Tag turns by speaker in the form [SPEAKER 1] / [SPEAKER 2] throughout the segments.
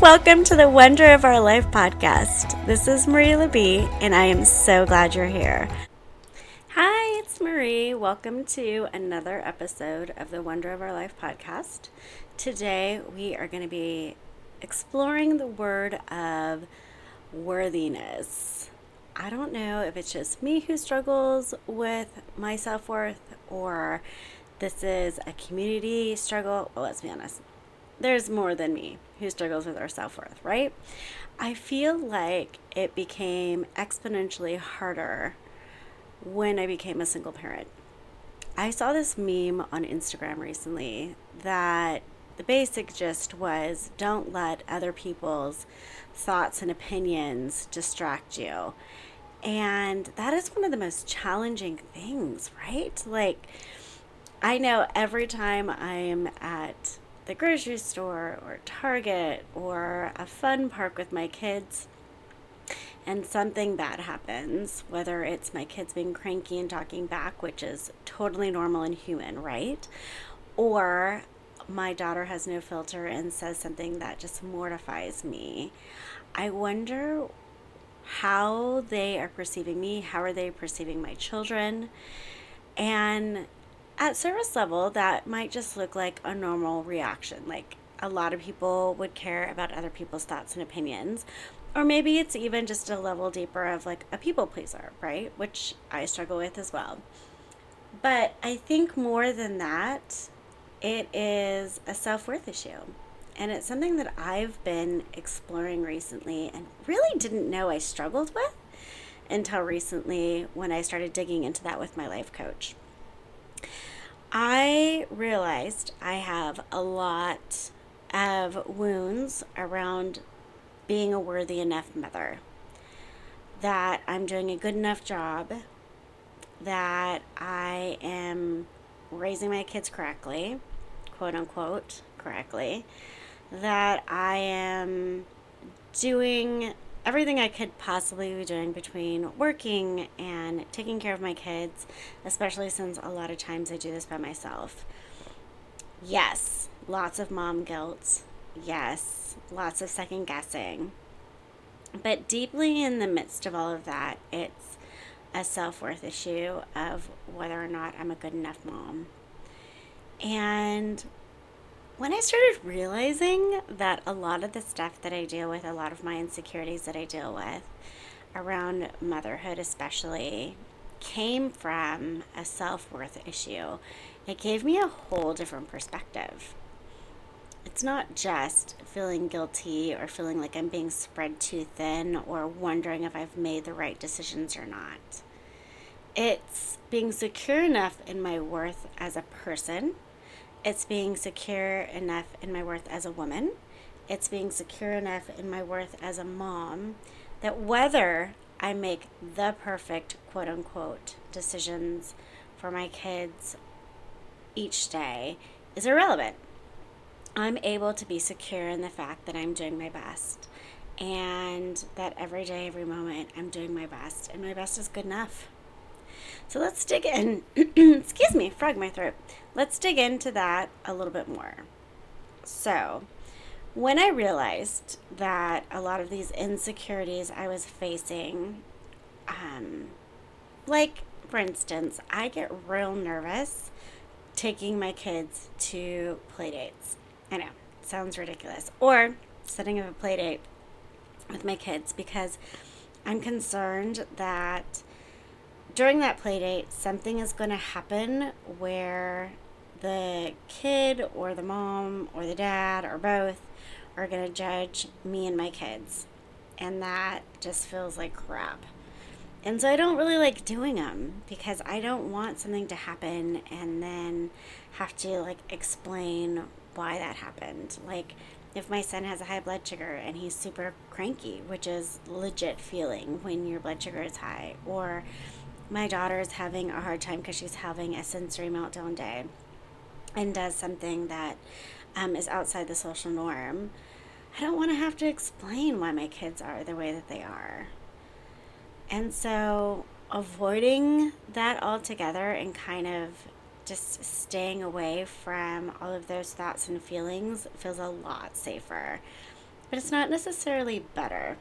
[SPEAKER 1] welcome to the Wonder of Our Life podcast. This is Marie Libby, and I am so glad you're here. Hi, it's Marie. Welcome to another episode of the Wonder of Our Life podcast. Today, we are going to be exploring the word of worthiness. I don't know if it's just me who struggles with my self worth or this is a community struggle. Well, let's be honest, there's more than me who struggles with our self worth, right? I feel like it became exponentially harder when I became a single parent. I saw this meme on Instagram recently that the basic gist was don't let other people's thoughts and opinions distract you. And that is one of the most challenging things, right? Like, I know every time I'm at the grocery store or Target or a fun park with my kids and something bad happens, whether it's my kids being cranky and talking back, which is totally normal and human, right? Or my daughter has no filter and says something that just mortifies me. I wonder how they are perceiving me, how are they perceiving my children? And at service level, that might just look like a normal reaction. Like a lot of people would care about other people's thoughts and opinions. Or maybe it's even just a level deeper of like a people pleaser, right? Which I struggle with as well. But I think more than that, it is a self worth issue. And it's something that I've been exploring recently and really didn't know I struggled with until recently when I started digging into that with my life coach. I realized I have a lot of wounds around being a worthy enough mother, that I'm doing a good enough job, that I am raising my kids correctly, quote unquote, correctly, that I am doing everything I could possibly be doing between working and taking care of my kids, especially since a lot of times I do this by myself. Yes, lots of mom guilt. Yes, lots of second guessing. But deeply in the midst of all of that, it's a self worth issue of whether or not I'm a good enough mom. And when I started realizing that a lot of the stuff that I deal with, a lot of my insecurities that I deal with around motherhood, especially, came from a self worth issue, it gave me a whole different perspective. It's not just feeling guilty or feeling like I'm being spread too thin or wondering if I've made the right decisions or not. It's being secure enough in my worth as a person it's being secure enough in my worth as a woman. It's being secure enough in my worth as a mom that whether I make the perfect quote unquote decisions for my kids each day is irrelevant. I'm able to be secure in the fact that I'm doing my best and that every day, every moment, I'm doing my best, and my best is good enough. So let's dig in. Excuse me, frog my throat. Let's dig into that a little bit more. So, when I realized that a lot of these insecurities I was facing, um, like for instance, I get real nervous taking my kids to play dates. I know, sounds ridiculous. Or setting up a play date with my kids because I'm concerned that during that play date, something is going to happen where the kid or the mom or the dad or both are going to judge me and my kids. And that just feels like crap. And so I don't really like doing them because I don't want something to happen and then have to like explain why that happened. Like if my son has a high blood sugar and he's super cranky, which is legit feeling when your blood sugar is high, or my daughter is having a hard time because she's having a sensory meltdown day and does something that um, is outside the social norm, I don't want to have to explain why my kids are the way that they are. And so avoiding that altogether and kind of just staying away from all of those thoughts and feelings feels a lot safer. but it's not necessarily better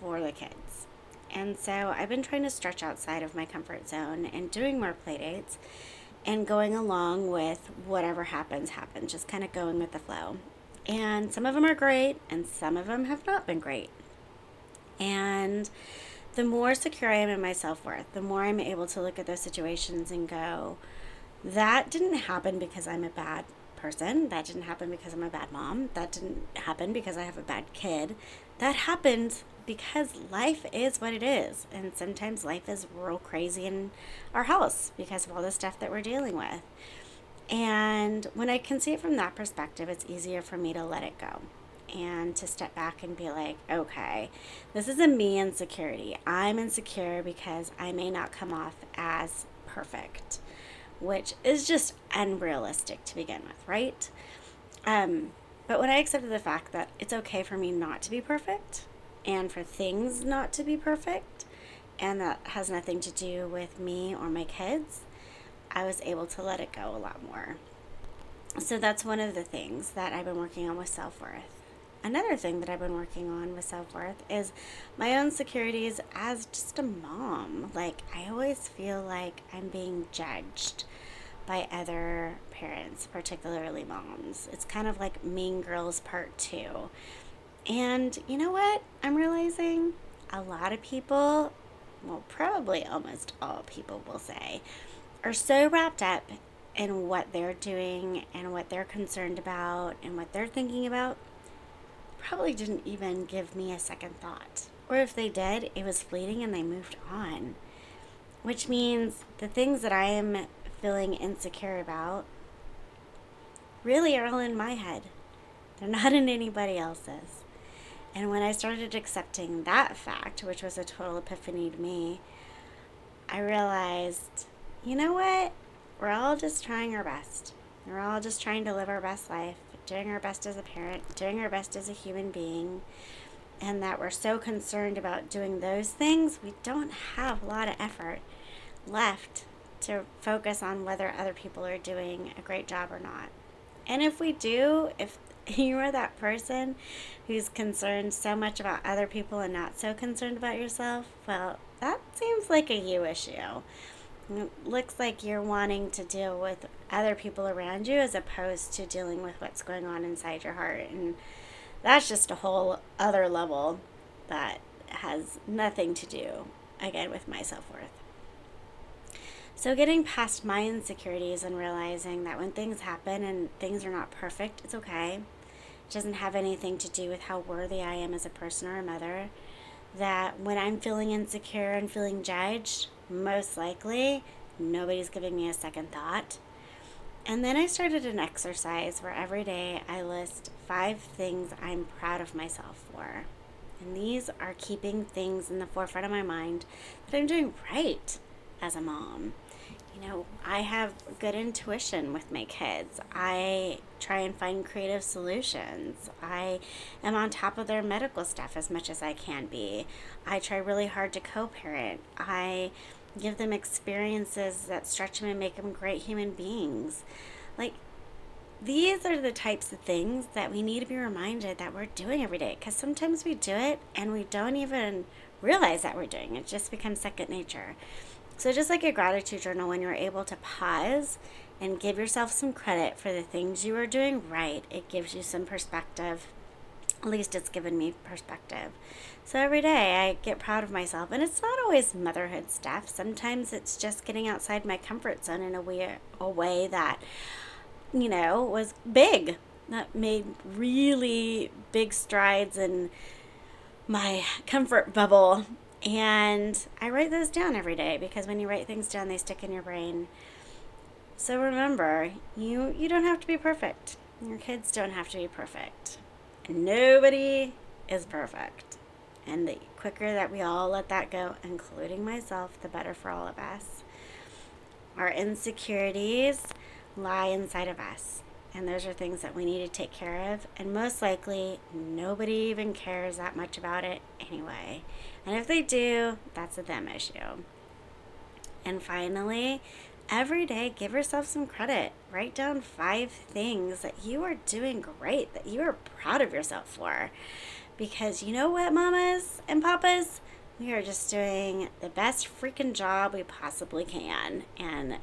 [SPEAKER 1] for the kids. And so I've been trying to stretch outside of my comfort zone and doing more play dates and going along with whatever happens, happens, just kind of going with the flow. And some of them are great, and some of them have not been great. And the more secure I am in my self worth, the more I'm able to look at those situations and go, that didn't happen because I'm a bad person. That didn't happen because I'm a bad mom. That didn't happen because I have a bad kid. That happened because life is what it is. And sometimes life is real crazy in our house because of all the stuff that we're dealing with. And when I can see it from that perspective, it's easier for me to let it go and to step back and be like, okay, this is a me insecurity. I'm insecure because I may not come off as perfect, which is just unrealistic to begin with, right? Um, but when I accepted the fact that it's okay for me not to be perfect and for things not to be perfect, and that has nothing to do with me or my kids, I was able to let it go a lot more. So that's one of the things that I've been working on with self worth another thing that I've been working on with self worth is my own securities as just a mom. Like, I always feel like I'm being judged by other parents, particularly moms. It's kind of like Mean Girls Part 2. And you know what? I'm realizing a lot of people, well, probably almost all people will say, are so wrapped up in what they're doing and what they're concerned about and what they're thinking about probably didn't even give me a second thought. Or if they did, it was fleeting and they moved on. Which means the things that I am feeling insecure about really are all in my head. They're not in anybody else's. And when I started accepting that fact, which was a total epiphany to me, I realized, you know what? We're all just trying our best. We're all just trying to live our best life doing our best as a parent, doing our best as a human being, and that we're so concerned about doing those things, we don't have a lot of effort left to focus on whether other people are doing a great job or not. And if we do, if you are that person who's concerned so much about other people and not so concerned about yourself, well, that seems like a you issue. It looks like you're wanting to deal with other people around you as opposed to dealing with what's going on inside your heart. And that's just a whole other level that has nothing to do, again, with my self worth. So, getting past my insecurities and realizing that when things happen and things are not perfect, it's okay. It doesn't have anything to do with how worthy I am as a person or a mother. That when I'm feeling insecure and feeling judged, most likely nobody's giving me a second thought. And then I started an exercise where every day I list five things I'm proud of myself for. And these are keeping things in the forefront of my mind that I'm doing right as a mom. You know, I have good intuition with my kids. I try and find creative solutions. I am on top of their medical stuff as much as I can be. I try really hard to co parent. I give them experiences that stretch them and make them great human beings. Like, these are the types of things that we need to be reminded that we're doing every day because sometimes we do it and we don't even realize that we're doing it. it just becomes second nature. So, just like a gratitude journal, when you're able to pause and give yourself some credit for the things you are doing right, it gives you some perspective. At least it's given me perspective. So every day I get proud of myself. And it's not always motherhood stuff. Sometimes it's just getting outside my comfort zone in a way, a way that, you know, was big. That made really big strides in my comfort bubble. And I write those down every day because when you write things down, they stick in your brain. So remember, you you don't have to be perfect. Your kids don't have to be perfect. Nobody is perfect. And the quicker that we all let that go, including myself, the better for all of us. Our insecurities lie inside of us. And those are things that we need to take care of. And most likely, nobody even cares that much about it anyway. And if they do, that's a them issue. And finally, every day give yourself some credit. Write down five things that you are doing great, that you are proud of yourself for. Because you know what, mamas and papas? We are just doing the best freaking job we possibly can. And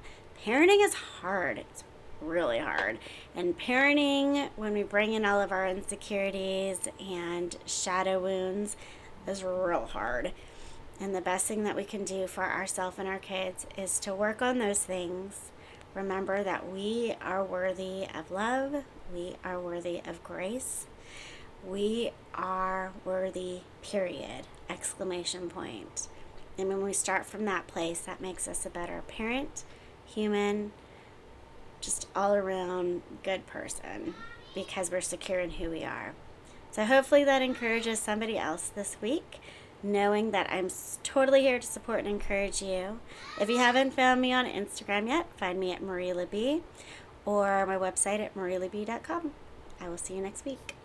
[SPEAKER 1] parenting is hard. It's really hard. And parenting, when we bring in all of our insecurities and shadow wounds, is real hard. And the best thing that we can do for ourselves and our kids is to work on those things. Remember that we are worthy of love, we are worthy of grace, we are worthy, period. Exclamation point. And when we start from that place, that makes us a better parent, human, just all around good person because we're secure in who we are. So hopefully that encourages somebody else this week, knowing that I'm totally here to support and encourage you. If you haven't found me on Instagram yet, find me at Marie Libby or my website at marielibby.com. I will see you next week.